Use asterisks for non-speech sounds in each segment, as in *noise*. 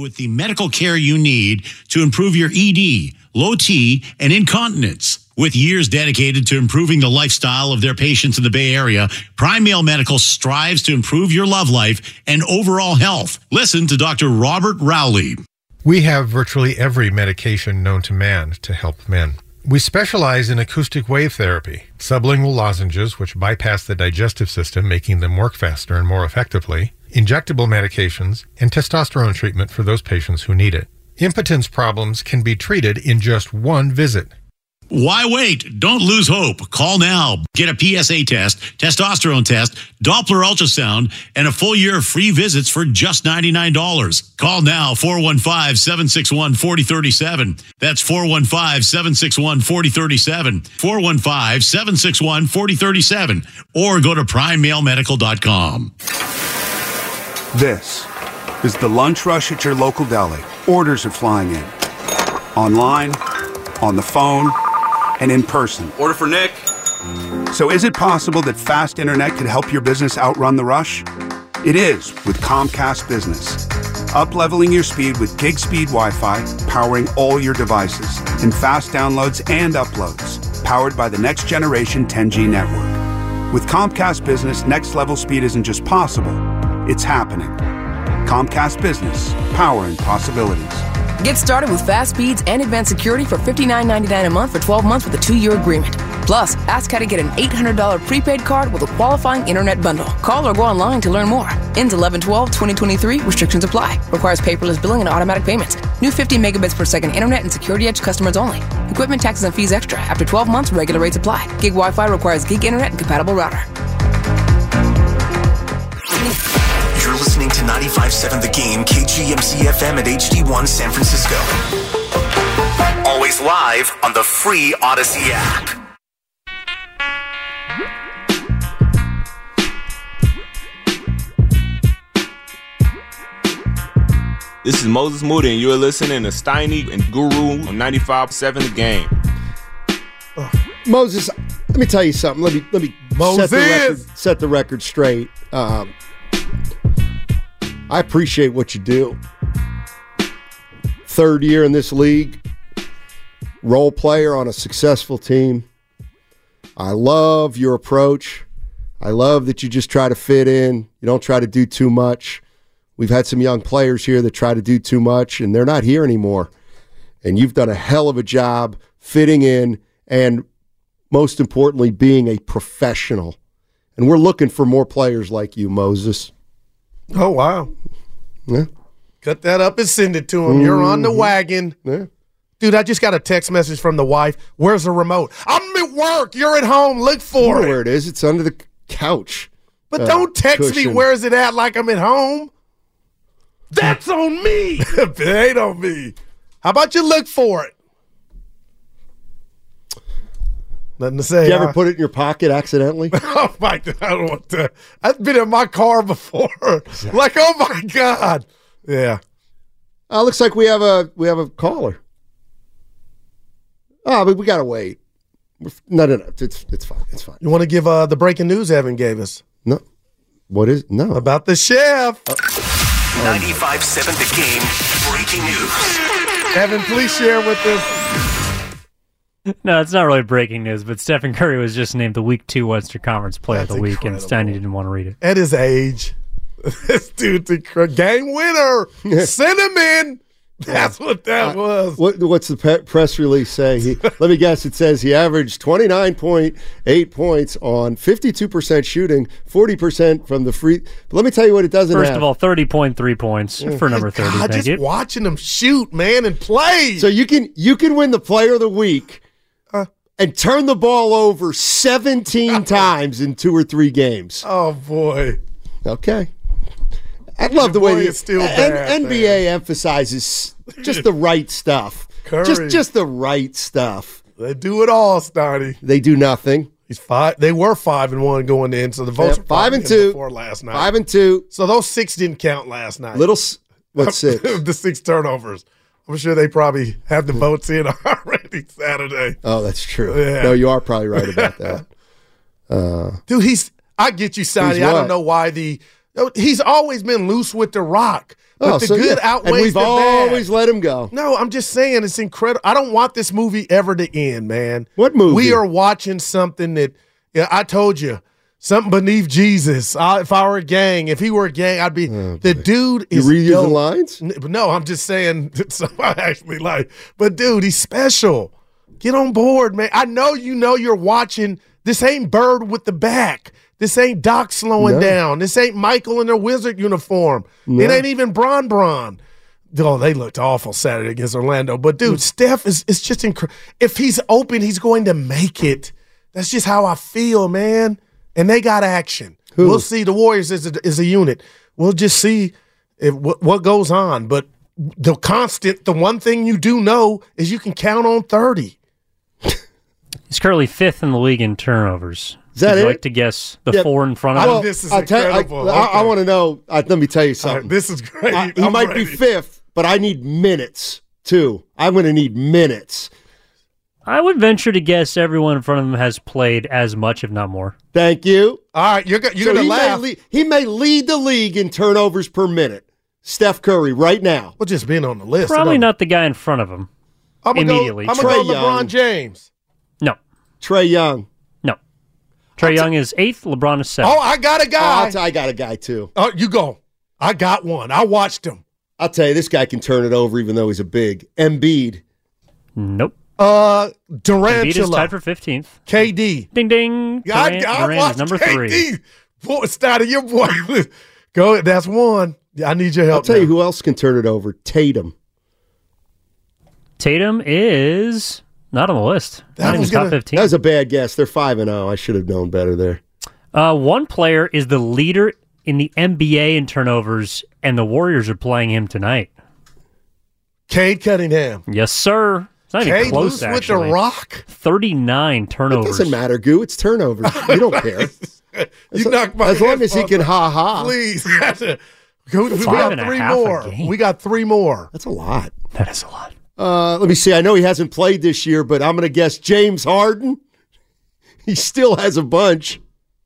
With the medical care you need to improve your ED, low T, and incontinence. With years dedicated to improving the lifestyle of their patients in the Bay Area, Prime Male Medical strives to improve your love life and overall health. Listen to Dr. Robert Rowley. We have virtually every medication known to man to help men. We specialize in acoustic wave therapy, sublingual lozenges, which bypass the digestive system, making them work faster and more effectively, injectable medications, and testosterone treatment for those patients who need it. Impotence problems can be treated in just one visit. Why wait? Don't lose hope. Call now. Get a PSA test, testosterone test, Doppler ultrasound, and a full year of free visits for just $99. Call now 415 761 4037. That's 415 761 4037. 415 761 4037. Or go to primemalemedical.com. This is the lunch rush at your local deli. Orders are flying in. Online, on the phone, and in person. Order for Nick. So is it possible that fast internet could help your business outrun the rush? It is with Comcast Business. Up-leveling your speed with gig speed Wi-Fi, powering all your devices, and fast downloads and uploads, powered by the next generation 10G network. With Comcast Business, next level speed isn't just possible, it's happening. Comcast Business, powering possibilities. Get started with fast speeds and advanced security for $59.99 a month for 12 months with a two year agreement. Plus, ask how to get an $800 prepaid card with a qualifying internet bundle. Call or go online to learn more. Ends 11 12 2023. Restrictions apply. Requires paperless billing and automatic payments. New 50 megabits per second internet and security edge customers only. Equipment taxes and fees extra. After 12 months, regular rates apply. Gig Wi Fi requires gig internet and compatible router. You're listening to 95.7 The Game, KGMZ FM at HD1 San Francisco. Always live on the free Audacy app. This is Moses Moody, and you're listening to Steiny and Guru on 95.7 The Game. Moses, let me tell you something. Let me let me set the Moses! record, set the record straight. Um, I appreciate what you do. Third year in this league, role player on a successful team. I love your approach. I love that you just try to fit in. You don't try to do too much. We've had some young players here that try to do too much, and they're not here anymore. And you've done a hell of a job fitting in and, most importantly, being a professional. And we're looking for more players like you, Moses. Oh wow. Yeah. Cut that up and send it to him. You're on the Mhm. wagon. Yeah. Dude, I just got a text message from the wife. Where's the remote? I'm at work. You're at home. Look You for know it. where it is. It's under the couch. But uh, don't text me where's it at like I'm at home. That's on me. *laughs* it ain't on me. How about you look for it? Nothing to say. Did you ever huh? put it in your pocket accidentally? *laughs* oh my god, I don't want to. I've been in my car before. like, oh my god. Yeah. Uh, looks like we have a we have a caller. Oh, but we gotta wait. We're No, no, no. It's it's fine. It's fine. You want to give uh, the breaking news Evan gave us No. What is no about the chef? 95.7 The Game, breaking news. Evan, please share with us. No, it's not really breaking news, but Stephen Curry was just named the Week Two Western Conference Player of That's the Week, and Steiny didn't want to read it. At his age, *laughs* this dude's a game winner. Send him in. That's what that was. What, what's the pe- press release say? He, *laughs* let me guess. It says he averaged 29.8 points on 52% shooting, 40% from the free. But let me tell you what it doesn't First have. of all, 30.3 points for number 30. God, Thank just you. watching him shoot, man, and play. so you can you can win the player of the week and turn the ball over 17 *laughs* times in two or three games. oh boy. Okay. I love the boy way the still bad, NBA emphasizes just the right stuff. Curry. Just just the right stuff. They do it all, Stoney. They do nothing. He's five. They were five and one going in, so the votes Yeah, five and two. before last night. Five and two. So those six didn't count last night. Little what's *laughs* six? the six turnovers. I'm sure they probably have the votes in *laughs* already *laughs* Saturday. Oh, that's true. Yeah. No, you are probably right about that. *laughs* Uh, Dude, he's. I get you, Sonny. I don't know why the. He's always been loose with the rock, but oh, the so, good yeah. outweighs and we've the bad. always let him go. No, I'm just saying it's incredible. I don't want this movie ever to end, man. What movie? We are watching something that yeah, I told you. Something beneath Jesus. I, if I were a gang, if he were a gang, I'd be the dude Oh, You is reusing dope. lines? No, I'm just saying *laughs* I actually like. But dude, he's special. Get on board, man. I know you know you're watching. This ain't Bird with the back. This ain't Doc slowing No. down. This ain't Michael in their wizard uniform. No. It ain't even Bron Bron. Oh, they looked awful Saturday against Orlando. But Mm. dude, Steph is it's just incredible. If he's open, he's going to make it. That's just how I feel, man. And they got action. Who? We'll see. The Warriors is a, is a unit. We'll just see if, what, what goes on. But the constant, the one thing you do know is you can count on thirty. *laughs* He's currently fifth in the league in turnovers. Is that Would you it? like to guess the Yeah. four in front of Well, him? this is I'll tell- I- incredible. I, Okay. want to know. Uh, let me tell you something. right, this is great. Uh, he I'm might ready. be fifth, but I need minutes too. I'm going to need minutes. I would venture to guess everyone in front of him has played as much, if not more. Thank you. All right, you're, go- you're So gonna he laugh. May lead, he may lead the league in turnovers per minute. Steph Curry right now. well, just being on the list. Probably not the guy in front of him. I'm gonna immediately. Go, I'm gonna Trae go LeBron Young. James. No, Trae Young. no. Trae Young is eighth. LeBron is seventh. Oh, I got a Oh, guy. I'll t- I got a guy too. Oh, you go. I got one. I watched him. I'll tell you, this guy can turn it over even though he's a big Embiid. nope. Uh, Embiid is tied for fifteenth. KD. Ding ding. I, Durant, I Durant is number KD. three. Boy, of your boy. *laughs* go. That's one. I need your help. I'll help. tell you who else can turn it over. Tatum. Tatum is not on the list. That not was the gonna- fifteen. That was a bad guess. They're five and zero. I should have known better there. Uh, one player is the leader in the NBA in turnovers, and the Warriors are playing him tonight. Cade Cunningham. Yes, sir. It's not even close, loose with actually. the rock. 39 It turnovers. doesn't matter, Goo. It's turnovers. You don't *laughs* care. You knocked my as long as he can off. ha ha. Please. *laughs* we we got and a three half a more. game. We got three more. That's a lot. That is a lot. Uh, let me see. I know he hasn't played this year, but I'm going to guess James Harden. He still has a bunch.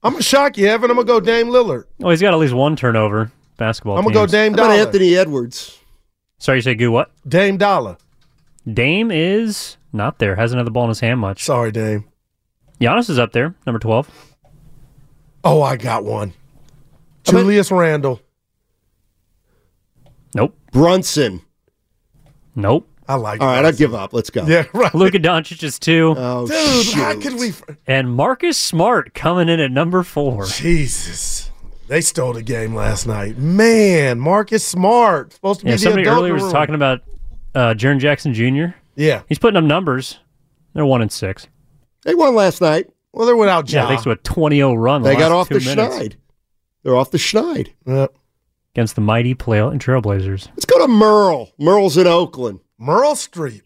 I'm gonna shock you, Evan. I'm gonna go Dame Lillard. Oh, he's got at least one turnover. Basketball. I'm gonna go. Dame Dollar. Anthony Edwards? Sorry, you say Goo what? Dame Dollar. Dame is not there. Hasn't had the ball in his hand much. Sorry, Dame. Giannis is up there, number 12. Oh, I got one. How about- Julius Randle. Nope. Brunson. Nope. I like. All right, I'll Brunson. give up. Let's go. Yeah, *laughs* right. Luka Doncic is two. Oh, Dude, how could we? and Marcus Smart coming in at number four. Jesus, they stole the game last night. Man, Marcus Smart supposed to be Yeah, the somebody adult earlier was room. talking about uh, Jaren Jackson Jr. Yeah, He's putting up numbers. They're one and six. They won last night. well, they're without Yeah, thanks to a 20-0 run. the They got off the minutes schneid. They're off the schneid. Yep. against the mighty Play- Trailblazers. Let's go to Merle. Merle's in Oakland. Merle Street.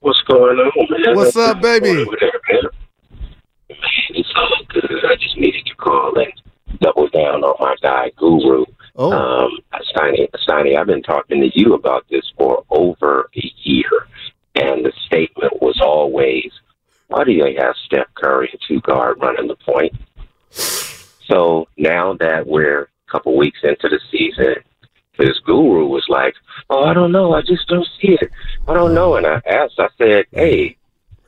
What's going on, man? What's up, baby? What's going on there, man? It's all good. I just needed to call and double down on my guy, Guru. Oh. Um, Steiny, Steiny, I've been talking to you about this for over a year, and the statement was always, why do you have Steph Curry and two guard running the point? So now that we're a couple weeks into the season, this guru was like, "Oh, I don't know. I just don't see it. I don't know." And I asked, I said, "Hey,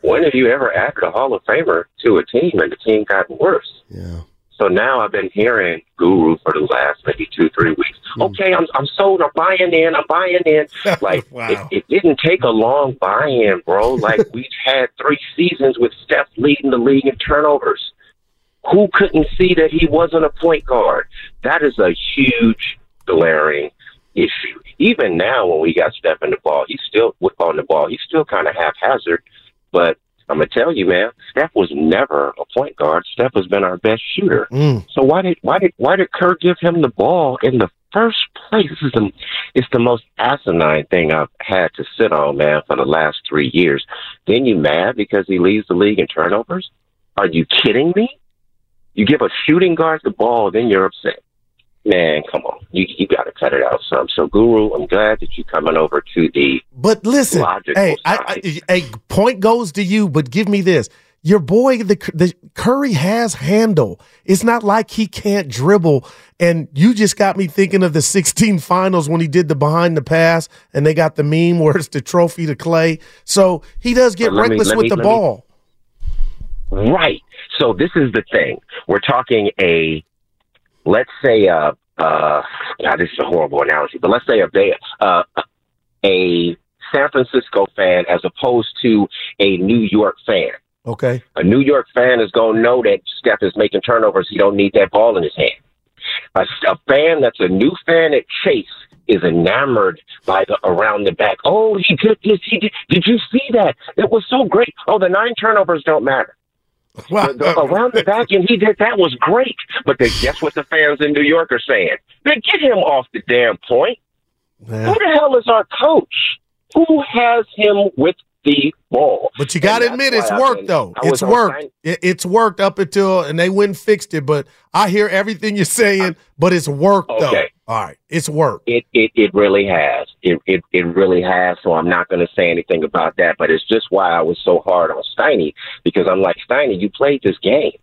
when have you ever added a Hall of Famer to a team and the team got worse?" Yeah. So now I've been hearing Guru for the last maybe two, three weeks. Hmm. Okay, I'm I'm sold. I'm buying in. I'm buying in. *laughs* Like Wow. it, it didn't take a long buy-in, bro. Like *laughs* we've had three seasons with Steph leading the league in turnovers. Who couldn't see that he wasn't a point guard? That is a huge glaring issue. Even now, when we got Steph in the ball, he's still on the ball. He's still kind of haphazard. But I'm gonna tell you, man, Steph was never a point guard. Steph has been our best shooter. Mm. So why did why did why did Kerr give him the ball in the first place? This is the it's the most asinine thing I've had to sit on, man, for the last three years. Then you mad because he leads the league in turnovers? Are you kidding me? You give a shooting guard the ball, then you're upset. Man, come on. You you gotta cut it out some. So Guru, I'm glad that you're coming over to the But listen, hey, I, I, a point goes to you, but give me this. Your boy, the, the Curry has handle. It's not like he can't dribble. And you just got me thinking of the 16 finals when he did the behind the pass and they got the meme where it's the trophy to Klay. So he does get let me- reckless with me- the let me- ball. Right. So this is the thing. We're talking a, let's say a, uh, God, this is a horrible analogy, but let's say a Bay- uh, a San Francisco fan as opposed to a New York fan. Okay. A New York fan is going to know that Steph is making turnovers. He don't need that ball in his hand. A, a fan that's a new fan at Chase is enamored by the around the back. Oh, he did this. He did. Did you see that? It was so great. Oh, the nine turnovers don't matter. The- the- around the back, and he did that was great. But then guess what the fans in New York are saying? They get him off the damn point. Who the hell is our coach? Who has him with the ball? But you got to admit, it's worked been- though. I It's worked. It, it's worked up until, and they went and fixed it. But I hear everything you're saying, but it's worked though. All right, it's worked. It it it really has. It it it really has. So I'm not going to say anything about that. But it's just why I was so hard on Steiny because I'm like Steiny, you played this game.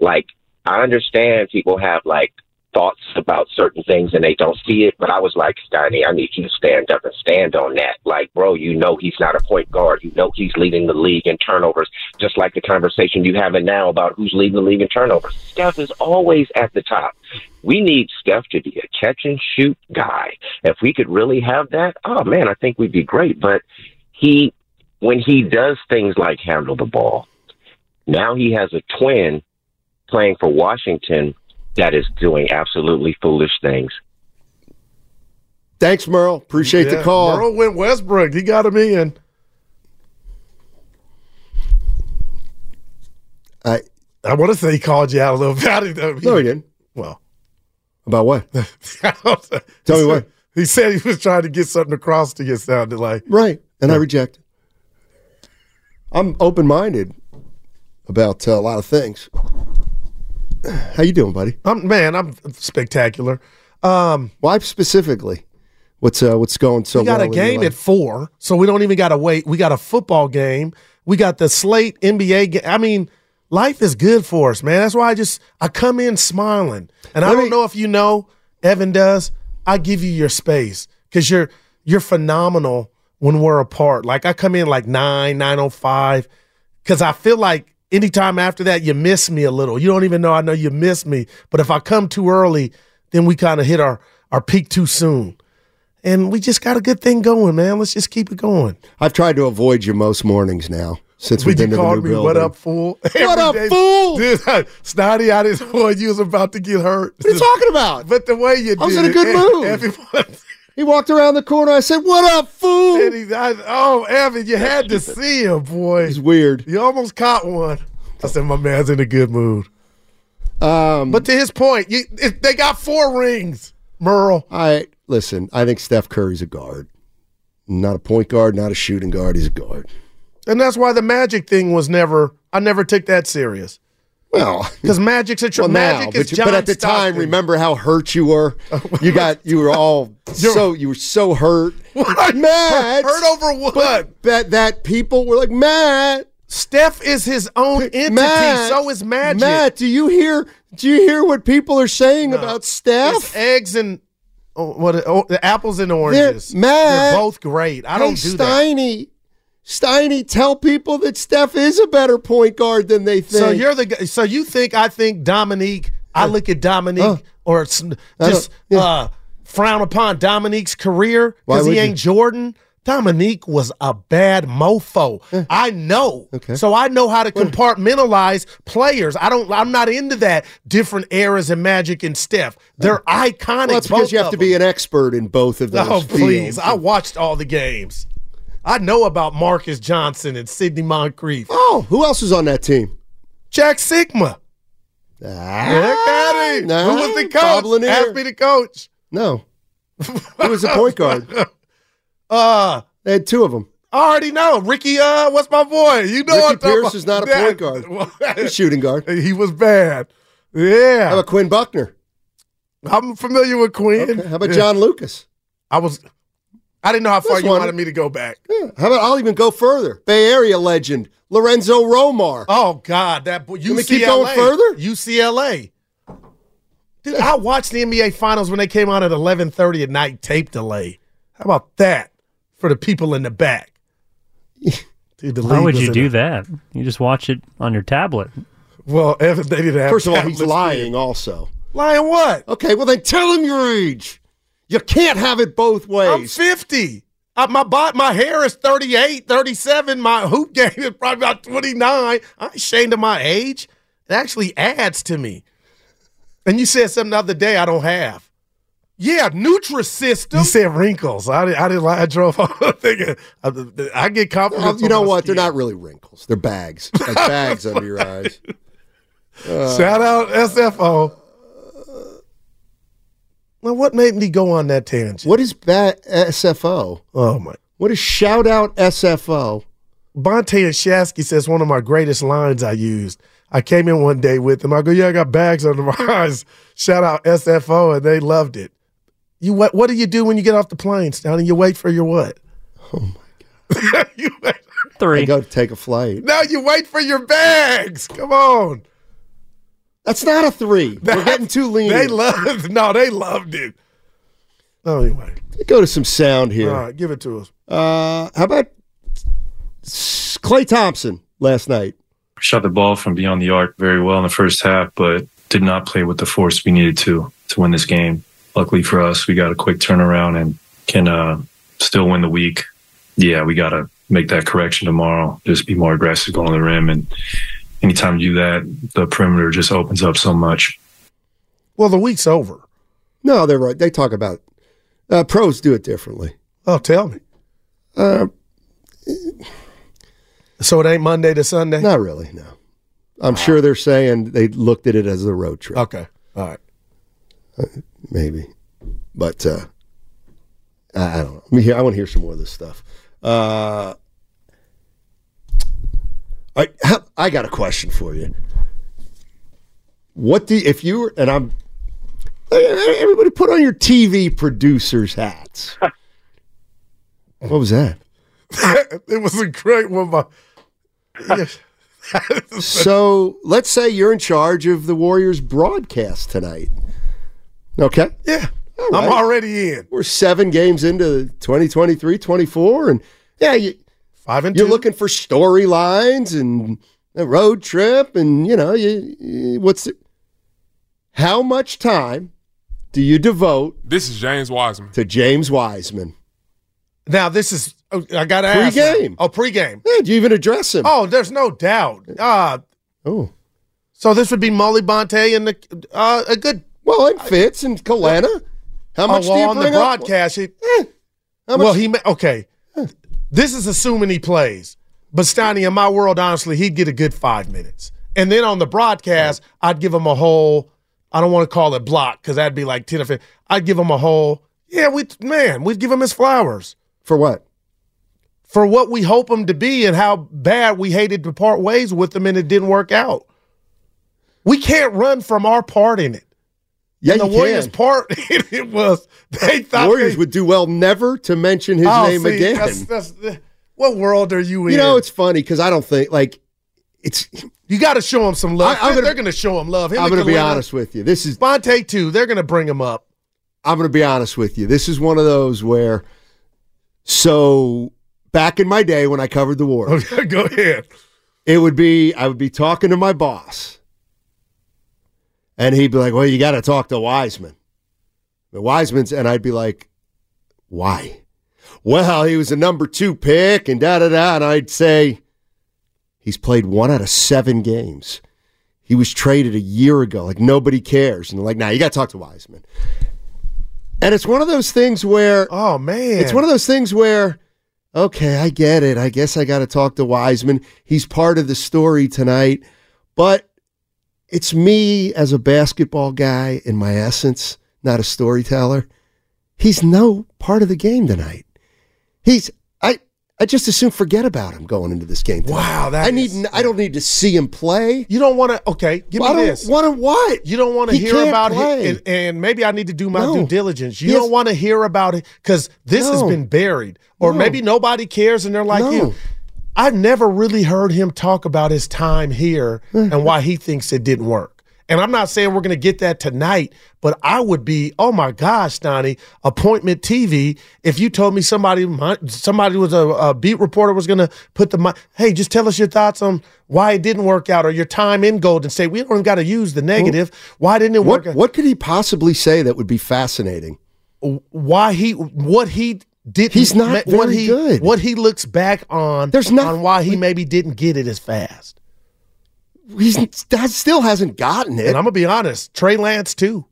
Like I understand people have like thoughts about certain things and they don't see it, but I was like Steiny, I need you to stand up and stand on that. Like, bro, you know he's not a point guard. You know he's leading the league in turnovers. Just like the conversation you having now about who's leading the league in turnovers. Steph is always at the top. We need Steph to be a catch and shoot guy. If we could really have that, oh man, I think we'd be great. But he, when he does things like handle the ball, now he has a twin playing for Washington that is doing absolutely foolish things. Thanks, Merle. Appreciate the call. Merle went Westbrook. He got him in. I I want to say he called you out a little *laughs* about it. Though. No, he didn't. Well, About what? *laughs* Tell me what. He said he was trying to get something across to you. Sounded like Right. And I reject. I'm open minded about uh, a lot of things. How you doing, buddy? I'm man, I'm spectacular. Um, Why specifically? What's uh, what's going so we got well a game at four, so we don't even got to wait. We got a football game. We got the slate NBA game. I mean, life is good for us, man. That's why I just I come in smiling, and I don't me- know if you know, Evan does. I give you your space because you're you're phenomenal when we're apart. Like I come in like nine nine oh five because I feel like anytime after that you miss me a little. You don't even know I know you miss me, but if I come too early, then we kind of hit our our peak too soon. And we just got a good thing going, man. Let's just keep it going. I've tried to avoid you most mornings now since we've been to the new me, building. what up, fool? What up, day- fool? Dude, *laughs* Snotty, I didn't know you was about to get hurt. What are you talking about? But the way you I was in a good *laughs* mood. *laughs* Everyone, He walked around the corner. I said, "What up, fool?" and he, I, oh, Evan, you had to *laughs* see him, boy. He's weird. You almost caught one. I said, my man's in a good mood. Um, But to his point, you, it, they got four rings, Merle. I listen. I think Steph Curry's a guard, not a point guard, not a shooting guard. He's a guard. And that's why the Magic thing was never, I never took that serious. Well, *laughs* Because Magic's a tr- well, now, Magic but, is you- but at the time, remember how hurt you were. *laughs* Oh, you got you were all *laughs* so you were so hurt. What? Matt, Hurt over what? But that that people were like Matt. Steph is his own entity. Matt, so is Magic. Matt, do you hear? Do you hear what people are saying about Steph? It's eggs and oh, what? Oh, the apples and oranges. Matt, They're both great. I hey, don't do that. Steiny, tell people that Steph is a better point guard than they think. So you're the guy. So you think I think Dominique I look at Dominique or just don't- uh, frown upon Dominique's career because he would you? ain't Jordan. Dominique was a bad mofo. I know. Okay. So I know how to compartmentalize players. I don't I'm not into that different eras in Magic and Steph. They're iconic. Well, that's because you have to them. be an expert in both of those Oh, fields. please. I watched all the games. I know about Marques Johnson and Sidney Moncrief. Oh, who else was on that team? Jack Sikma. Ah, Look at him. nah, Who was the coach? Ask me the coach. No. Who was the point guard? *laughs* Uh, They had two of them. I already know. Ricky, uh, what's my boy? You know Ricky Pierce about. is not a point guard. *laughs* He's a shooting guard. He was bad. Yeah. How about Quinn Buckner? I'm familiar with Quinn. Okay. How about John Lucas? I was I didn't know how far That's you one. wanted me to go back. Yeah. How about I'll even go further. Bay Area legend Lorenzo Romar. Oh God, that boy, Can we UCLA. keep going further? UCLA. Dude, I watched the NBA finals when they came on at 11:30 at night, tape delay. How about that for the people in the back? *laughs* Dude, the Why league would you do a- that? You just watch it on your tablet. Well, Evan, *laughs* they didn't have. First of all, he's lying. then. Also, Lying what? okay. Well, then tell him your age. You can't have it both ways. I'm 50. Uh, my bot, my hair is 38, 37. My hoop game is probably about 29. I ain't ashamed of my age. It actually adds to me. And you said something the other day I don't have. Yeah, Nutrisystem. You said wrinkles. I didn't. I didn't lie. I drove *laughs* off thinking. I, I get Uh, compliments. you know what? skin. They're not really wrinkles. They're bags, like *laughs* bags under your eyes. Uh, Shout out SFO. Well, what made me go on that tangent? What is bat SFO? Oh my! What is shout out SFO? Bonta and Shasky says one of my greatest lines I used. I came in one day with them. I go, yeah, I got bags under my *laughs* eyes. Shout out SFO, and they loved it. You what? What do you do when you get off the plane, Stoney? You wait for your what? Oh my god! *laughs* you wait. Three. I go to take a flight. Now you wait for your bags. Come on. That's not a three. *laughs* We're getting too lean. They loved. No, they loved it. Oh, anyway, Go to some sound here. all right, give it to us. Uh, how about Klay Thompson last night? shot the ball from beyond the arc very well in the first half, but did not play with the force we needed to to win this game. Luckily for us, we got a quick turnaround and can uh, still win the week. Yeah, we got to make that correction tomorrow. Just be more aggressive going to the rim, and anytime you do that, the perimeter just opens up so much. Well, the week's over. No, they're right. They talk about uh, pros do it differently. Oh, tell me. Uh, So it ain't Monday to Sunday. not really. No, I'm sure they're saying they looked at it as a road trip. Okay. All right. maybe, but uh, I I don't know. Let me hear. I want to hear some more of this stuff. I got a question for you. What do if you were and I'm everybody put on your TV producers hats. what was that? *laughs* it was a great one. By, Yeah. *laughs* So let's say you're in charge of the Warriors broadcast tonight. Okay. Yeah. All I'm already in. We're seven games into 2023 24. And yeah, you, Five and you're two. looking for storylines and a road trip. And, you know, you, you- what's it? How much time do you devote This is James Wiseman. to James Wiseman? Now this is. oh, I got to ask. Pre-game. Oh, pregame. Yeah, do you even address him? Oh, there's no doubt. Uh, Oh. so this would be Molly Bonta and the uh, a good. Well, it fits and Kelenna. How much oh, well, do you on the bring up? broadcast? It, How well, he ma- okay. This is assuming he plays, but Steiny, in my world, honestly, he'd get a good five minutes, and then on the broadcast, I'd give him a whole. I don't want to call it block because that'd be like ten or 15. I'd give him a whole. Yeah, we man, we'd give him his flowers For what? for what we hope him to be and how bad we hated to part ways with him and it didn't work out. We can't run from our part in it. Yeah, and the Warriors' can. part *laughs* it was they thought Warriors they, would do well never to mention his Oh, name see, again. That's, that's, what world are you in? you know, it's funny because I don't think like it's. You got to show him some love. I- I'm gonna- they're going to show him love. Him I'm going to be honest with you. This is Bonta too. They're going to bring him up. I'm going to be honest with you. This is one of those where, so back in my day when I covered the war, *laughs* Go ahead. it would be I would be talking to my boss, And he'd be like, Well, you got to talk to Wiseman. The Wiseman's, and I'd be like, Why? Well, he was a number two pick and da da da. And I'd say, He's played one out of seven games. He was traded a year ago. Like nobody cares. And they're like, Nah, you got to talk to Wiseman. And it's one of those things where, oh man, it's one of those things where, okay, I get it. I guess I got to talk to Wiseman. He's part of the story tonight, but it's me as a basketball guy in my essence, not a storyteller. He's no part of the game tonight. He's I I just assume forget about him going into this game. Tonight. Wow, that I need I don't need to see him play. You don't want to. Okay, give I me don't this. Want to what? You don't want to He hear about play. it, and, and maybe I need to do my No. due diligence. You has- don't want to hear about it because this has been buried, or No. maybe nobody cares, and they're like No. you. I've never really heard him talk about his time here mm-hmm. and why he thinks it didn't work. And I'm not saying we're going to get that tonight, but I would be, oh my gosh, Donnie, appointment TV. If you told me somebody, somebody was a, a beat reporter was going to put the, hey, just tell us your thoughts on why it didn't work out or your time in Golden State. We don't even got to use the negative. why didn't it What work? out? what could he possibly say that would be fascinating? Why he, what he did. He's not what very he, good. What he looks back on, There's not- on why he maybe didn't get it as fast. He's that still hasn't gotten it. And I'm gonna be honest, Trey Lance too.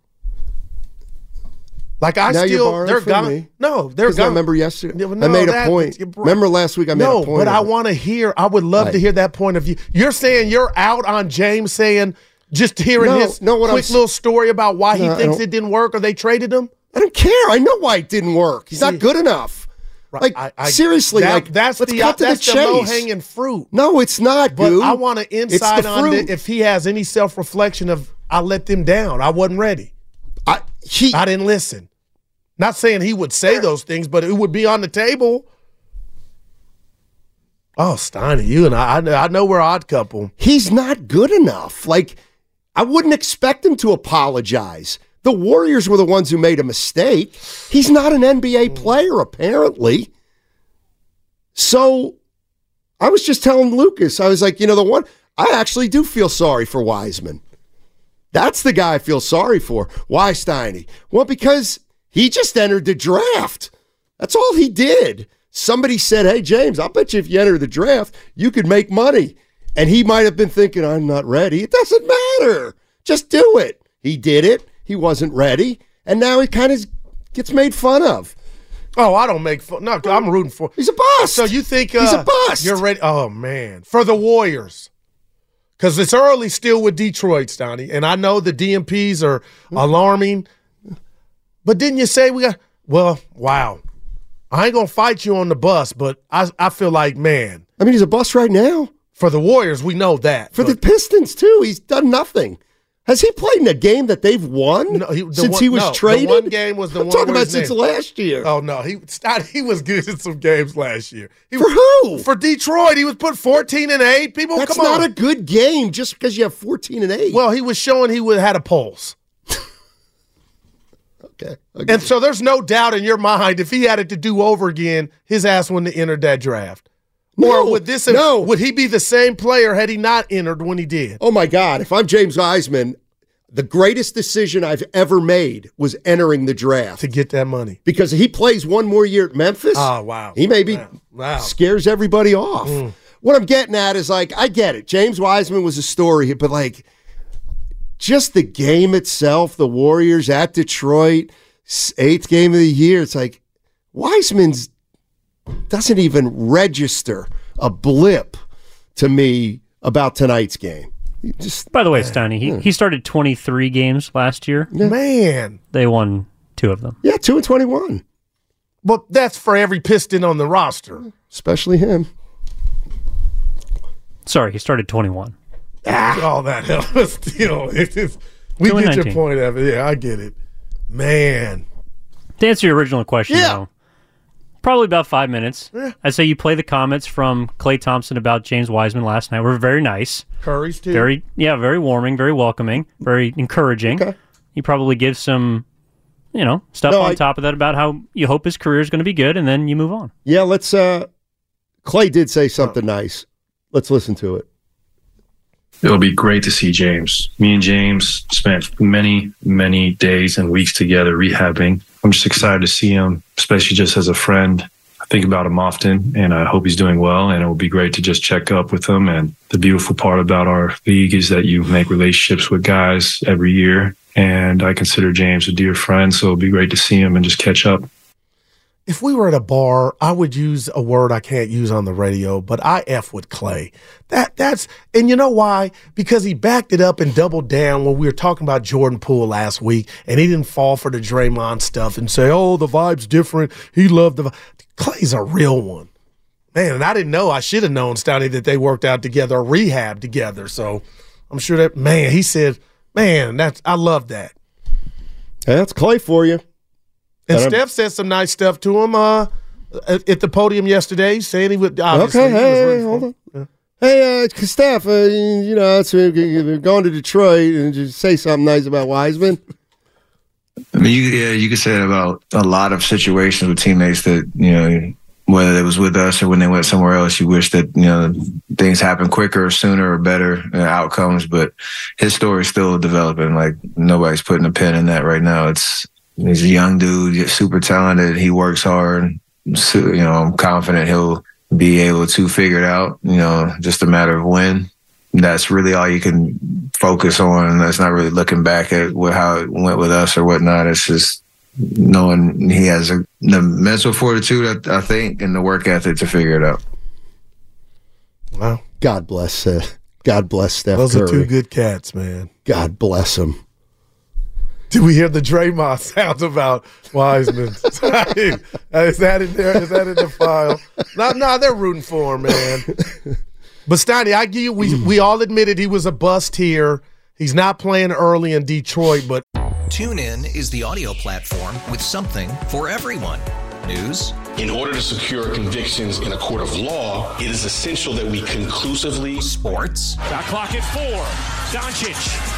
Like I now still, they're gone. me. No, they're 'Cause I gone. remember yesterday. Yeah, I no, made a point. Remember last week I made no, a point. but I want to hear. I would love to hear that point of view. You're saying you're out on James saying just hearing No, his no, what I'm quick little story about why he No, I thinks it didn't work or they traded him. I don't care. I know why it didn't work. He's not good enough. Like I- I- seriously, that- like that's let's the cut to that's the the low hanging fruit. No, it's not, But dude. I want an insight on the, if he has any self reflection of I let them down. I wasn't ready. I he I didn't listen. Not saying he would say those things, but it would be on the table. Oh, Steiny, you and I, I know, I know we're odd couple. He's not good enough. Like I wouldn't expect him to apologize. The Warriors were the ones who made a mistake. He's not an NBA player, apparently. So I was just telling Lucas, I was like, you know, the one I actually do feel sorry for Wiseman. That's the guy I feel sorry for. Why Steiny? Well, because he just entered the draft. That's all he did. Somebody said, Hey, James, I'll bet you if you enter the draft, you could make money. And he might have been thinking, I'm not ready. It doesn't matter. Just do it. He did it. He wasn't ready. And now he kind of gets made fun of. Oh, I don't make fun. No, I'm rooting for. He's a bust. So you think uh, He's a bust. You're ready? Oh man, for the Warriors, because it's early still with Detroit, Donnie, and I know the DNPs are alarming. But didn't you say we got? Well, wow. I ain't gonna fight you on the bus, but I I feel like man. I mean, he's a bust right now. For the Warriors, we know that. For the Pistons, too, he's done nothing. Has he played in a game that they've won No, he, the since one- he was no, traded? The one game was the I'm one talking about since name- last year. Oh no, he he was good in some games last year. He For was- who? For Detroit, he was put fourteen and eight. People, That's not on. a good game just because you have 14 and 8. well, he was showing he would had a pulse. *laughs* okay. okay. And so there's no doubt in your mind if he had it to do over again, his ass wouldn't have entered that draft. No, or would this have, no. would he be the same player had he not entered when he did? oh my God. If I'm James Wiseman, the greatest decision I've ever made was entering the draft To get that money. because he plays one more year at Memphis. Oh wow. He maybe Wow. Wow. scares everybody off. Mm. What I'm getting at is like, I get it. James Wiseman was a story, but like, just the game itself, the Warriors at Detroit, eighth game of the year. It's like Wiseman's doesn't even register a blip to me about tonight's game. He just By the way, Steiny, he, he started 23 games last year. Man. They won two of them. yeah, two and twenty-one, But that's for every piston on the roster. especially him. Sorry, he started 21. Ah. All that hell still. *laughs* It is, we Two and get your point of it. Yeah, I get it. Man. To answer your original question, Yeah. though, probably about five minutes. I'd say you play the comments from Klay Thompson about James Wiseman last night were very nice. Curry's too. Very, yeah, very warming, very welcoming, very encouraging. You probably give some, you know, stuff No, on I- top of that about how you hope his career is going to be good, and then you move on. Yeah, let's. uh Klay did say something nice. Let's listen to it. it'll be great to see James. Me and James spent many, many days and weeks together rehabbing. I'm just excited to see him, especially just as a friend. I think about him often and I hope he's doing well. And it will be great to just check up with him. And the beautiful part about our league is that you make relationships with guys every year. And I consider James a dear friend. So it'll be great to see him and just catch up if we were at a bar, I would use a word I can't use on the radio, but I F with Klay. That that's and you know why? Because he backed it up and doubled down when we were talking about Jordan Poole last week, and he didn't fall for the Draymond stuff and say, "Oh, the vibe's different." He loved the Klay's a real one, man. And I didn't know. I should have known, Stoney, that they worked out together, rehab together. So I'm sure that man. He said, "Man, that's I love that." That's Klay for you. And Steph said some nice stuff to him uh, at, at the podium yesterday, saying he would. Obviously, okay, he hey, hold on. Yeah. Hey, uh, Steph, uh, you know, it's, uh, going to Detroit and just say something nice about Wiseman. I mean, you, yeah, you could say that about a lot of situations with teammates that you know, whether it was with us or when they went somewhere else, you wish that you know things happen quicker, or sooner, or better uh, outcomes. But his story is still developing. Like nobody's putting a pin in that right now. It's He's a young dude, super talented. He works hard. So, you know, I'm confident he'll be able to figure it out. You know, just a matter of when. That's really all you can focus on. That's not really looking back at what, how it went with us or whatnot. It's just knowing he has a, the mental fortitude, I, I think, and the work ethic to figure it out. Wow. God bless. Uh, God bless Steph. Those Curry. are two good cats, man. God bless him. Did we hear the Draymond sounds about Wiseman? *laughs* is that in there? Is that in the file? No, no, they're rooting for him, man. But Steiny, I give you, we we all admitted he was a bust here. He's not playing early in Detroit, but TuneIn is the audio platform with something for everyone. News. In order to secure convictions in a court of law, it is essential that we conclusively. Sports. Shot clock at four. Doncic.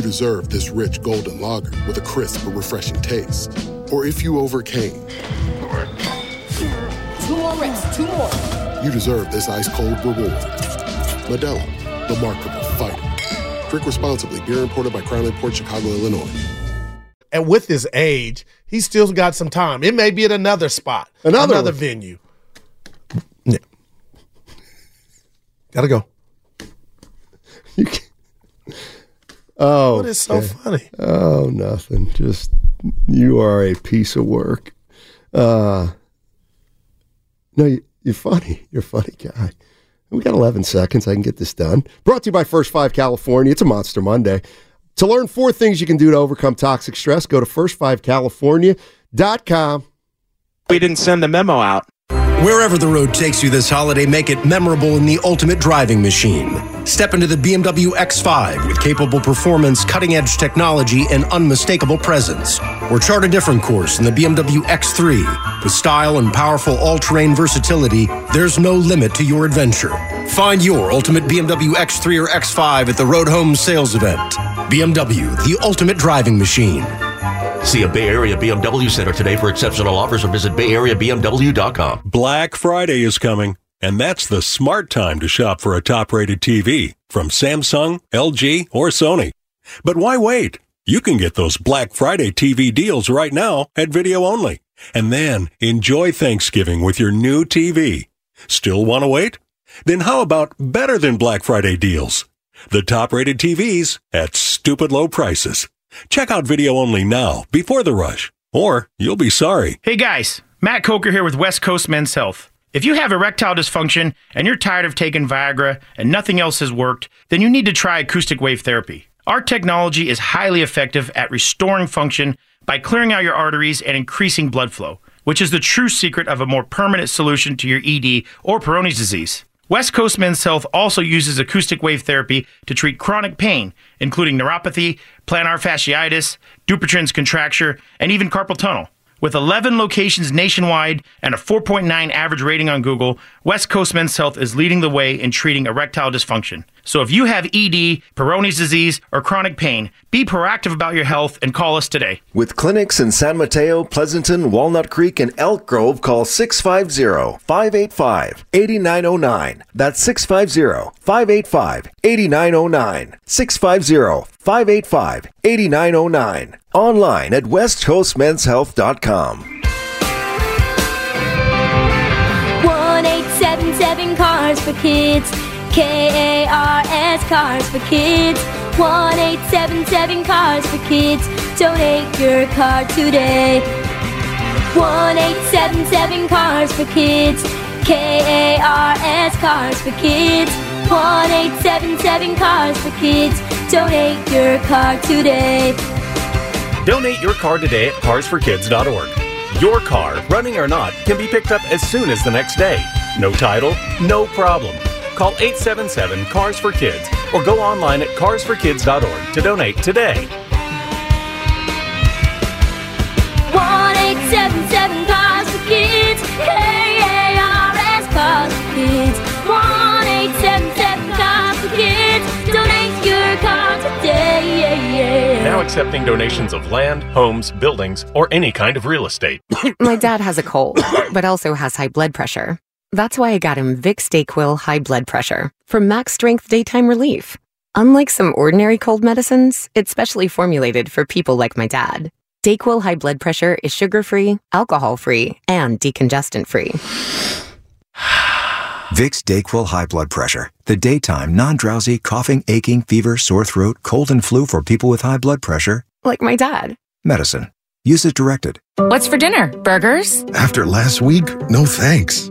you deserve this rich golden lager with a crisp but refreshing taste. Or if you overcame. Two more reps, two more. You deserve this ice cold reward. Modelo, the Markable Fighter. Drink responsibly. Beer imported by Crown Port Chicago, Illinois. And with his age, he still got some time. It may be at another spot, another, another venue. Yeah. Gotta go. Oh, what is so okay. funny? Oh, nothing. Just you are a piece of work. Uh, no, you, you're funny. You're a funny guy. We got 11 seconds. I can get this done. Brought to you by First Five California. It's a Monster Monday. To learn four things you can do to overcome toxic stress, go to first5california.com. We didn't send the memo out. Wherever the road takes you this holiday, make it memorable in the ultimate driving machine. Step into the BMW X5 with capable performance, cutting edge technology, and unmistakable presence. Or chart a different course in the BMW X3. With style and powerful all terrain versatility, there's no limit to your adventure. Find your ultimate BMW X3 or X5 at the Road Home sales event. BMW, the ultimate driving machine. See a Bay Area BMW Center today for exceptional offers or visit BayAreaBMW.com. Black Friday is coming, and that's the smart time to shop for a top rated TV from Samsung, LG, or Sony. But why wait? You can get those Black Friday TV deals right now at video only, and then enjoy Thanksgiving with your new TV. Still want to wait? Then how about better than Black Friday deals? The top rated TVs at stupid low prices. Check out video only now before the rush, or you'll be sorry. Hey guys, Matt Coker here with West Coast Men's Health. If you have erectile dysfunction and you're tired of taking Viagra and nothing else has worked, then you need to try acoustic wave therapy. Our technology is highly effective at restoring function by clearing out your arteries and increasing blood flow, which is the true secret of a more permanent solution to your ED or Peyronie's disease. West Coast Men's Health also uses acoustic wave therapy to treat chronic pain, including neuropathy, plantar fasciitis, Dupuytren's contracture, and even carpal tunnel. With 11 locations nationwide and a 4.9 average rating on Google, West Coast Men's Health is leading the way in treating erectile dysfunction. So if you have ED, Peyronie's disease, or chronic pain, be proactive about your health and call us today. With clinics in San Mateo, Pleasanton, Walnut Creek, and Elk Grove, call 650 585 8909. That's 650 585 8909. 650 585 8909. Online at westcoastmenshealth.com. 1877 Cars for Kids. K A R S Cars for Kids. 1877 Cars for Kids. Donate your car today. 1877 Cars for Kids. K A R S Cars for Kids. 1877 Cars for Kids. Donate your car today. Donate your car today at carsforkids.org. Your car, running or not, can be picked up as soon as the next day. No title, no problem. Call 877 Cars for Kids or go online at carsforkids.org to donate today. 1877 Cars for Kids. K-A-R-S Cars for Kids. 1877 Cars for Kids. Donate your car today. Now accepting donations of land, homes, buildings, or any kind of real estate. *laughs* My dad has a cold, but also has high blood pressure. That's why I got him Vicks Dayquil High Blood Pressure for max strength daytime relief. Unlike some ordinary cold medicines, it's specially formulated for people like my dad. Dayquil High Blood Pressure is sugar free, alcohol free, and decongestant free. *sighs* Vicks Dayquil High Blood Pressure. The daytime, non-drowsy, coughing, aching, fever, sore throat, cold and flu for people with high blood pressure. Like my dad. Medicine. Use as directed. What's for dinner? Burgers? After last week, no thanks.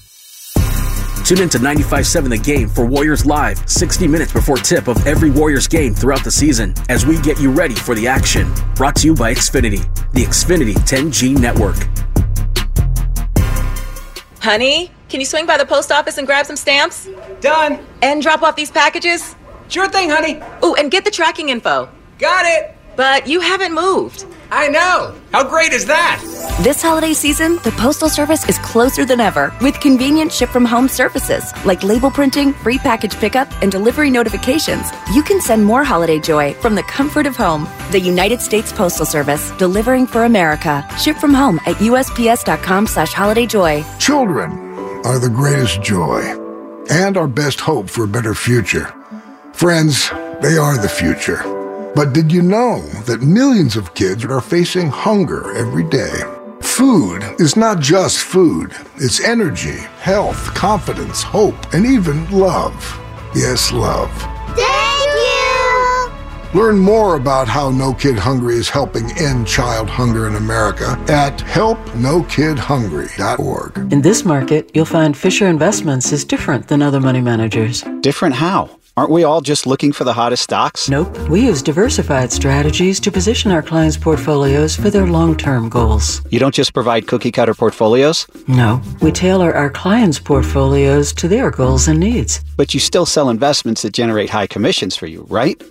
Tune in to 95.7 The Game for Warriors Live, 60 minutes before tip of every Warriors game throughout the season as we get you ready for the action. Brought to you by Xfinity, the Xfinity 10G network. Honey, can you swing by the post office and grab some stamps? Done. And drop off these packages? Sure thing, honey. Ooh, and get the tracking info. Got it. But you haven't moved. I know. How great is that? This holiday season, the Postal Service is closer than ever with convenient ship from home services like label printing, free package pickup, and delivery notifications. You can send more holiday joy from the comfort of home. The United States Postal Service, delivering for America. Ship from home at USPS.com slash holiday joy. Children are the greatest joy and our best hope for a better future. Friends, they are the future. But did you know that millions of kids are facing hunger every day? Food is not just food, it's energy, health, confidence, hope, and even love. Yes, love. Thank you! Learn more about how No Kid Hungry is helping end child hunger in America at helpnokidhungry.org. In this market, you'll find Fisher Investments is different than other money managers. Different how? Aren't we all just looking for the hottest stocks? Nope. We use diversified strategies to position our clients' portfolios for their long term goals. You don't just provide cookie cutter portfolios? No. We tailor our clients' portfolios to their goals and needs. But you still sell investments that generate high commissions for you, right?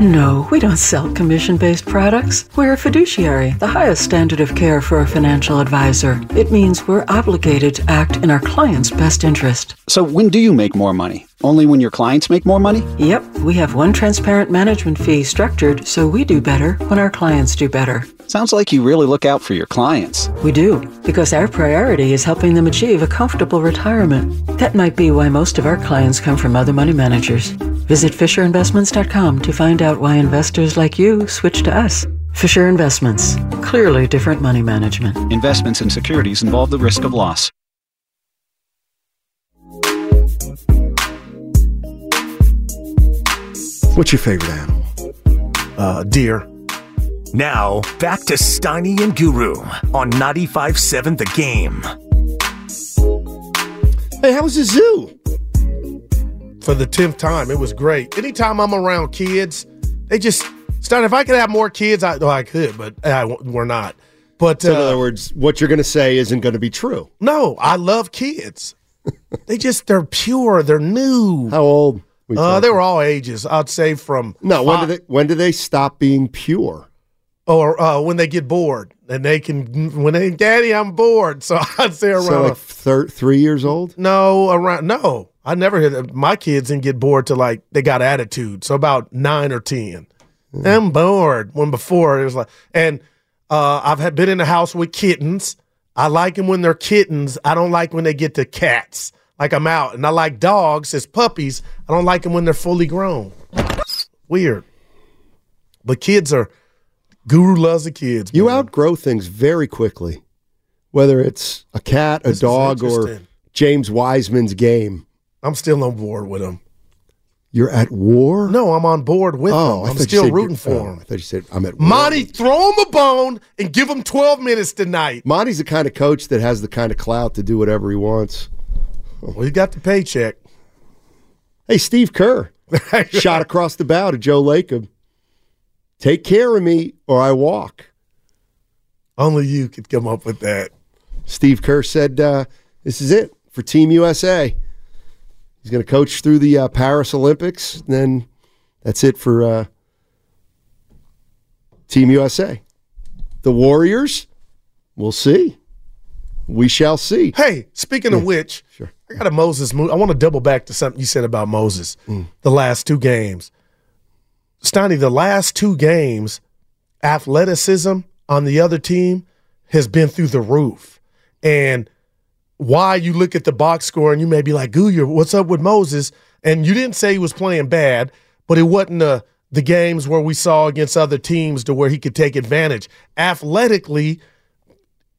No, we don't sell commission based products. We're a fiduciary, the highest standard of care for a financial advisor. It means we're obligated to act in our client's best interest. So when do you make more money? Only when your clients make more money? Yep, we have one transparent management fee structured so we do better when our clients do better. Sounds like you really look out for your clients. We do, because our priority is helping them achieve a comfortable retirement. That might be why most of our clients come from other money managers. Visit FisherInvestments.com to find out why investors like you switch to us. Fisher Investments. Clearly different money management. Investments in securities involve the risk of loss. What's your favorite animal? Uh, deer. Now, back to Steiny and Guru on 95.7 The Game. Hey, how was the zoo? For the 10th time, it was great. Anytime I'm around kids, they just start. If I could have more kids, I, well, I could, but uh, we're not. But So in uh, other words, what you're going to say isn't going to be true. no, I love kids. they just, they're pure, they're new. How old? We Uh, they were all ages. I'd say from No, when five- do they when do they stop being pure? or uh, when they get bored and they can when they daddy I'm bored. *laughs* So I'd say around So like thir- three years old. no around no. I never hear that. My kids didn't get bored till like they got attitude. So about nine or ten. Hmm. I'm bored. When before it was like and uh, I've had been in the house with kittens. I like them when they're kittens. I don't like when they get to cats like I'm out and I like dogs as puppies I don't like them when they're fully grown weird but kids are Guru loves the kids You outgrow things very quickly, whether it's a cat, a This dog, or. James Wiseman's game. I'm still on board with him. You're at war. No, I'm on board with Oh, him. I'm still rooting for oh, him. I thought you said I'm at war. Monty, throw him a bone and give him 12 minutes tonight. Monty's the kind of coach that has the kind of clout to do whatever he wants. Well, he got the paycheck. Hey, Steve Kerr *laughs* shot across the bow to Joe Lacob. Take care of me or I walk. Only you could come up with that. Steve Kerr said, uh, "This is it for Team USA. He's going to coach through the uh, Paris Olympics. And then that's it for uh, Team USA. The Warriors, we'll see. We shall see. Hey, speaking of which, I got a Moses move. I want to double back to something you said about Moses mm. the last two games. Steiny, the last two games, athleticism on the other team has been through the roof. And why you look at the box score and you may be like, Gooyer, what's up with Moses? And you didn't say he was playing bad, but it wasn't the, the games where we saw against other teams to where he could take advantage. Athletically,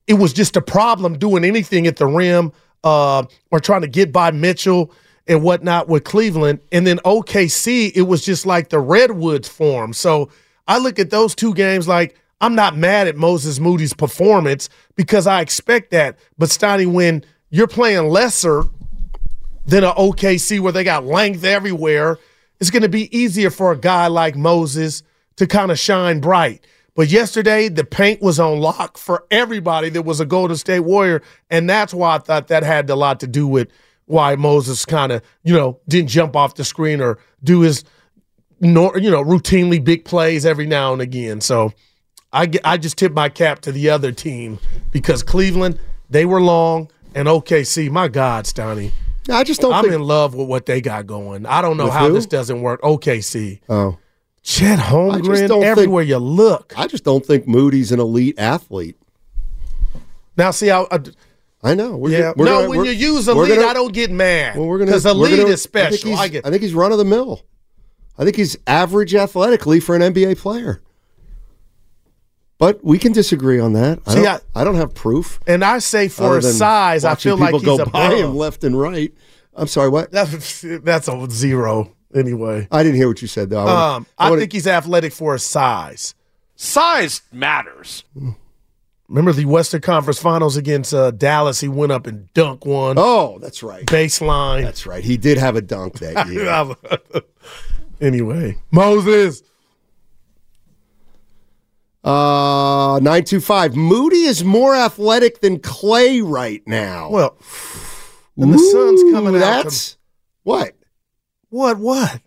it was just a problem doing anything at the rim uh, or trying to get by Mitchell and whatnot with Cleveland. And then OKC, it was just like the Redwoods form. So I look at those two games like I'm not mad at Moses Moody's performance because I expect that. But Steiny, when you're playing lesser than an OKC where they got length everywhere, it's going to be easier for a guy like Moses to kind of shine bright. But yesterday, the paint was on lock for everybody that was a Golden State Warrior. And that's why I thought that had a lot to do with why Moses kind of, you know, didn't jump off the screen or do his, you know, routinely big plays every now and again. So I, I just tip my cap to the other team because Cleveland, they were long. And OKC, my God, Stoney. I just don't I'm think- in love with what they got going. I don't know With how who? this doesn't work. OKC. Oh. Chet Holmgren don't think- everywhere you look. I just don't think Moody's an elite athlete. Now, see, I, I, I know. We're, yeah. we're no, gonna- when you use elite, gonna- I don't get mad. Well, we're gonna because elite gonna- is I think special. I, get. I think he's run of the mill. I think he's average athletically for an NBA player. But we can disagree on that. I, See, don't, I- I don't have proof. And I say for his size, I feel like he's go by him left and right. I'm sorry. What? That's *laughs* that's a zero anyway. I didn't hear what you said though. I, wanna- Um, I, wanna- think he's athletic for his size. Size matters. Remember the Western Conference Finals against uh, Dallas? He went up and dunked one. Oh, that's right. Baseline. That's right. He did have a dunk that *laughs* year. *laughs* anyway, Moses. Uh, nine two five. Moody is more athletic than Klay right now. Well, and the sun's coming out. That's what. What? What?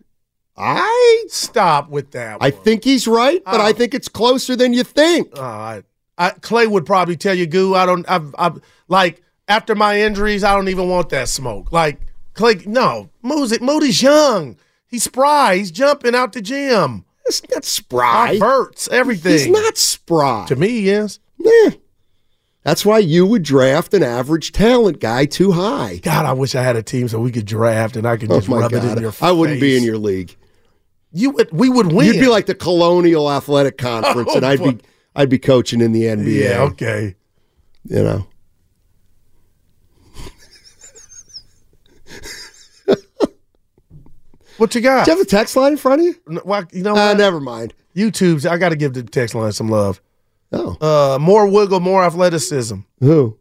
I stop with that. I think he's right, but I think it's closer than you think. Uh, I, I, Klay would probably tell you, Goo. I don't. I've, I've like after my injuries, I don't even want that smoke. Like Klay, no. Moody, Moody's young. He's spry. He's jumping out the gym. It's not spry. Hurts everything. He's not spry. To me, yes. Yeah. That's why you would draft an average talent guy too high. God, I wish I had a team so we could draft and I could just oh rub God. it in your face. I wouldn't be in your league. You would. We would win. You'd be like the Colonial Athletic Conference, *laughs* Oh, and I'd boy. be I'd be coaching in the NBA. Yeah. Okay. You know. *laughs* What you got? Do you have a text line in front of you? No, Well, you know Uh, what? never mind. YouTube's. I got to give the text line some love. Oh. Uh, more wiggle, more athleticism. Who?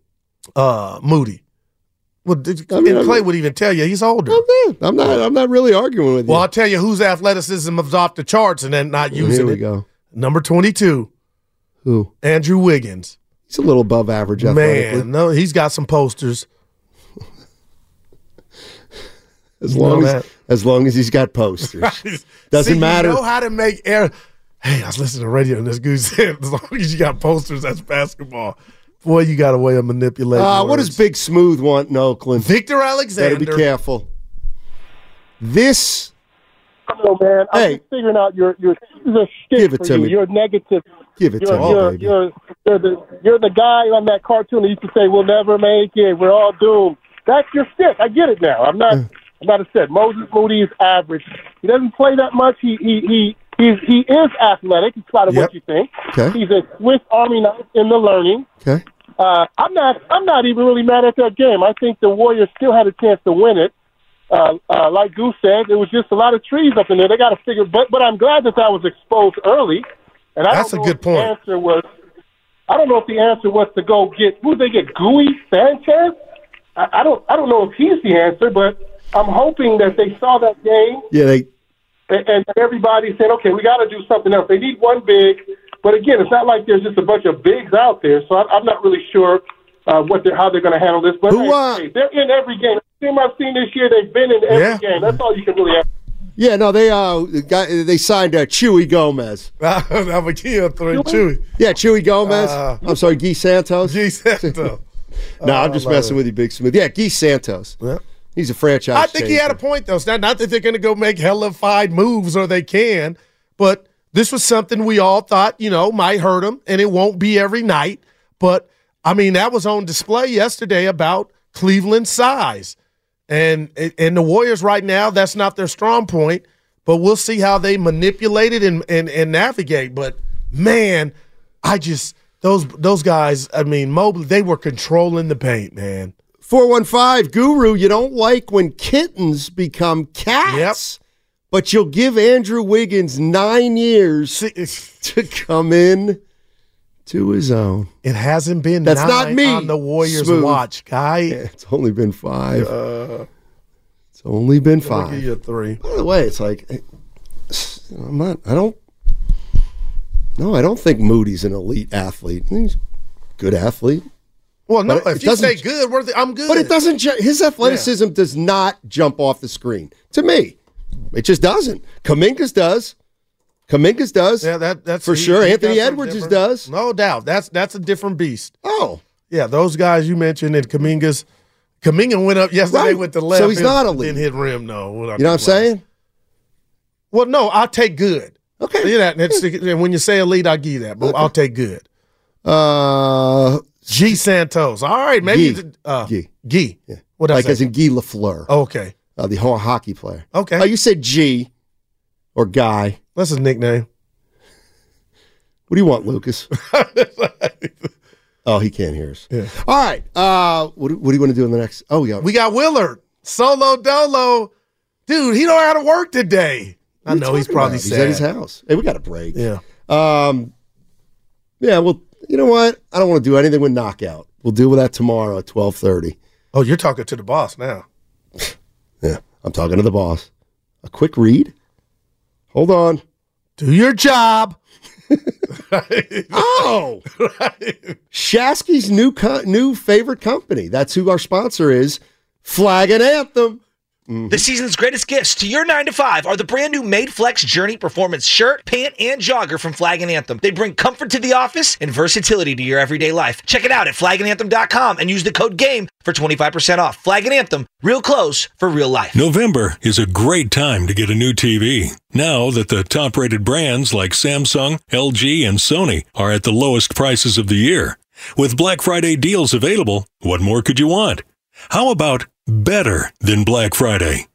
Uh, Moody. Well, did, I mean, Klay would even tell you he's older. I'm not. I'm not. I'm not really arguing with you. Well, I'll tell you whose athleticism is off the charts and then not using it. Here we it. go. Number 22, Who? Andrew Wiggins. He's a little above average. Man, no, he's got some posters. as you long as that. as long as he's got posters. *laughs* Doesn't See, matter. You know how to make air. Hey, I was listening to radio and this goose *laughs* said, as long as you got posters, that's basketball. Boy, you got a way of manipulating. Uh, what does. Big Smooth want in Oakland? Victor Alexander? Better be careful. This Hello, man. I'm Hey. just figuring out your your this is a shtick Give it for to you. me. You're negative. give it You're to me, you're, baby. you're you're the you're the guy on that cartoon that used to say, "We'll never make it. We're all doomed." That's your stick. I get it now. I'm not. I'm not upset. Moses Moody is average. He doesn't play that much. He he he he's, he is athletic in spite of Yep. what you think. Okay. He's a Swiss Army knife in the learning. Okay. Uh, I'm not. I'm not even really mad at that game. I think the Warriors still had a chance to win it. Uh, uh, like Goose said, it was just a lot of trees up in there. They got to figure. But but I'm glad that that was exposed early. And I That's a good point. The answer was. I don't know if the answer was to go get who they get Gooey Sanchez. I, I don't. I don't know if he's the answer, but I'm hoping that they saw that game yeah, they and, and everybody said, okay, we got to do something else. They need one big, but again, it's not like there's just a bunch of bigs out there. So I, I'm not really sure uh, what they're, how they're going to handle this. But Who, uh, hey, they're in every game. The team I've seen this year, they've been in every Yeah. game. That's all you can really ask. yeah no they uh got, they signed uh, Chewy Gomez. *laughs* I'm a kid three Chewy. Yeah, Chewy Gomez. Uh, I'm sorry, Guy Santos. G Santos. *laughs* no, I'm just messing it. with you, Big Smooth. Yeah, Guy Santos. Yeah. He's a franchise. I think he had a point though. It's not, not that they're going to go make hellified moves or they can, but this was something we all thought you know might hurt him, and it won't be every night. But I mean, that was on display yesterday about Cleveland's size, and and the Warriors right now that's not their strong point. But we'll see how they manipulate it and and, and navigate. But man, I just those those guys. I mean, Mobley, they were controlling the paint, man. 415 Guru, you don't like when kittens become cats. But you'll give Andrew Wiggins nine years *laughs* to come in to his own. It hasn't been That's nine not me. on the Warriors Smooth. watch, guy. It's only been five. Uh, it's only been I'll five. give you three. By the way, it's like I'm not. I don't. No, I don't think Moody's an elite athlete. He's a good athlete. Well, no, But if you say good, I'm good. But it doesn't. Ju- his athleticism does not jump off the screen to me. It just doesn't. Kuminga's does. Kuminga's does. Yeah, that that's for he- sure. he Anthony Edwards does. No doubt. That's that's a different beast. Oh, yeah, those guys you mentioned and Kuminga's. Kuminga went up yesterday Right. with the left. So he's hit- not elite. Didn't hit rim. No, You know what I'm saying? Well, no, I'll take good. Okay. You know, and when you say elite, I'll give you that. But I'll take good. Uh, G Santos. All right, maybe Guy. uh, Guy. Guy. Yeah. What else? like as in Guy Lafleur, Okay. uh, the ho- hockey player. Okay. Oh, you said G or Guy. That's his nickname. What do you want, Lucas? *laughs* oh, he can't hear us. Yeah. All right. Uh, what, do- what do you want to do in the next? Oh, yeah. We got Willard. Solo dolo. Dude, he don't know how to work today. I What know he's probably about? sad. He's at his house. Hey, we got a break. Yeah. Um, yeah. Well, you know what? I don't want to do anything with knockout. We'll deal with that tomorrow at twelve thirty. Oh, you're talking to the boss now. *sighs* Yeah, I'm talking to the boss. A quick read. Hold on. Do your job. *laughs* *laughs* Oh, Shasky's new co- new favorite company. That's who our sponsor is. Flag and Anthem. Mm-hmm. The season's greatest gifts to your 9 to 5 are the brand new Made Flex Journey Performance shirt, pant, and jogger from Flag and Anthem. They bring comfort to the office and versatility to your everyday life. Check it out at flagandanthem.com and use the code GAME for 25% off. Flag and Anthem, real clothes for real life. November is a great time to get a new TV. Now that the top rated brands like Samsung, LG, and Sony are at the lowest prices of the year. With Black Friday deals available, what more could you want? How about better than Black Friday?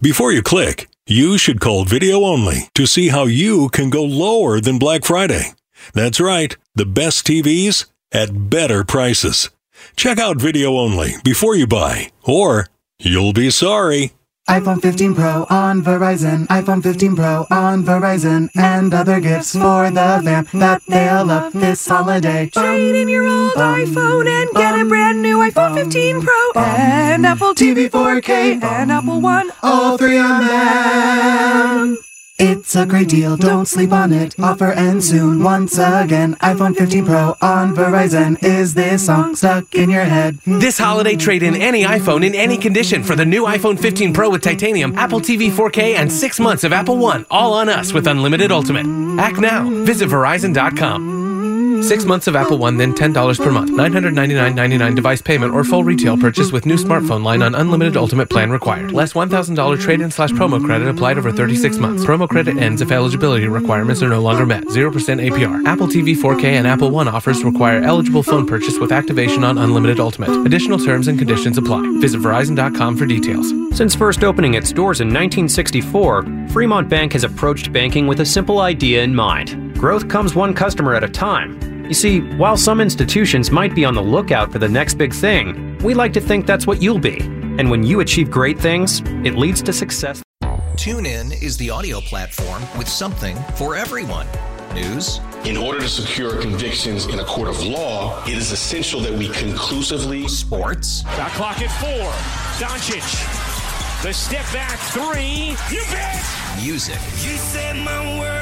Before you click, you should call video only to see how you can go lower than Black Friday. That's right, the best TVs at better prices. Check out video only before you buy, or you'll be sorry. iPhone 15 Pro on Verizon, iPhone 15 Pro on Verizon, and other gifts for the fam that they'll love this holiday. Trade in your old iPhone and get a brand new iPhone 15 Pro and Apple TV 4K and Apple One. All three on them. It's a great deal, don't sleep on it. Offer ends soon once again. iPhone 15 Pro on Verizon. Is this song stuck in your head? This holiday, trade in any iPhone in any condition for the new iPhone 15 Pro with titanium, Apple TV 4K, and six months of Apple One, all on us with Unlimited Ultimate. Act now. Visit Verizon.com. Six months of Apple One, then $10 per month. $999.99 device payment or full retail purchase with new smartphone line on Unlimited Ultimate plan required. Less $1,000 trade in slash promo credit applied over 36 months. Promo credit ends if eligibility requirements are no longer met. 0% APR. Apple TV 4K and Apple One offers require eligible phone purchase with activation on Unlimited Ultimate. Additional terms and conditions apply. Visit Verizon.com for details. Since first opening its doors in 1964, Fremont Bank has approached banking with a simple idea in mind growth comes one customer at a time. You see, while some institutions might be on the lookout for the next big thing, we like to think that's what you'll be. And when you achieve great things, it leads to success. TuneIn is the audio platform with something for everyone. News. In order to secure convictions in a court of law, it is essential that we conclusively. Sports. Got clock at four. Doncic. The step back three. You bet. Music. You said my world on fire. And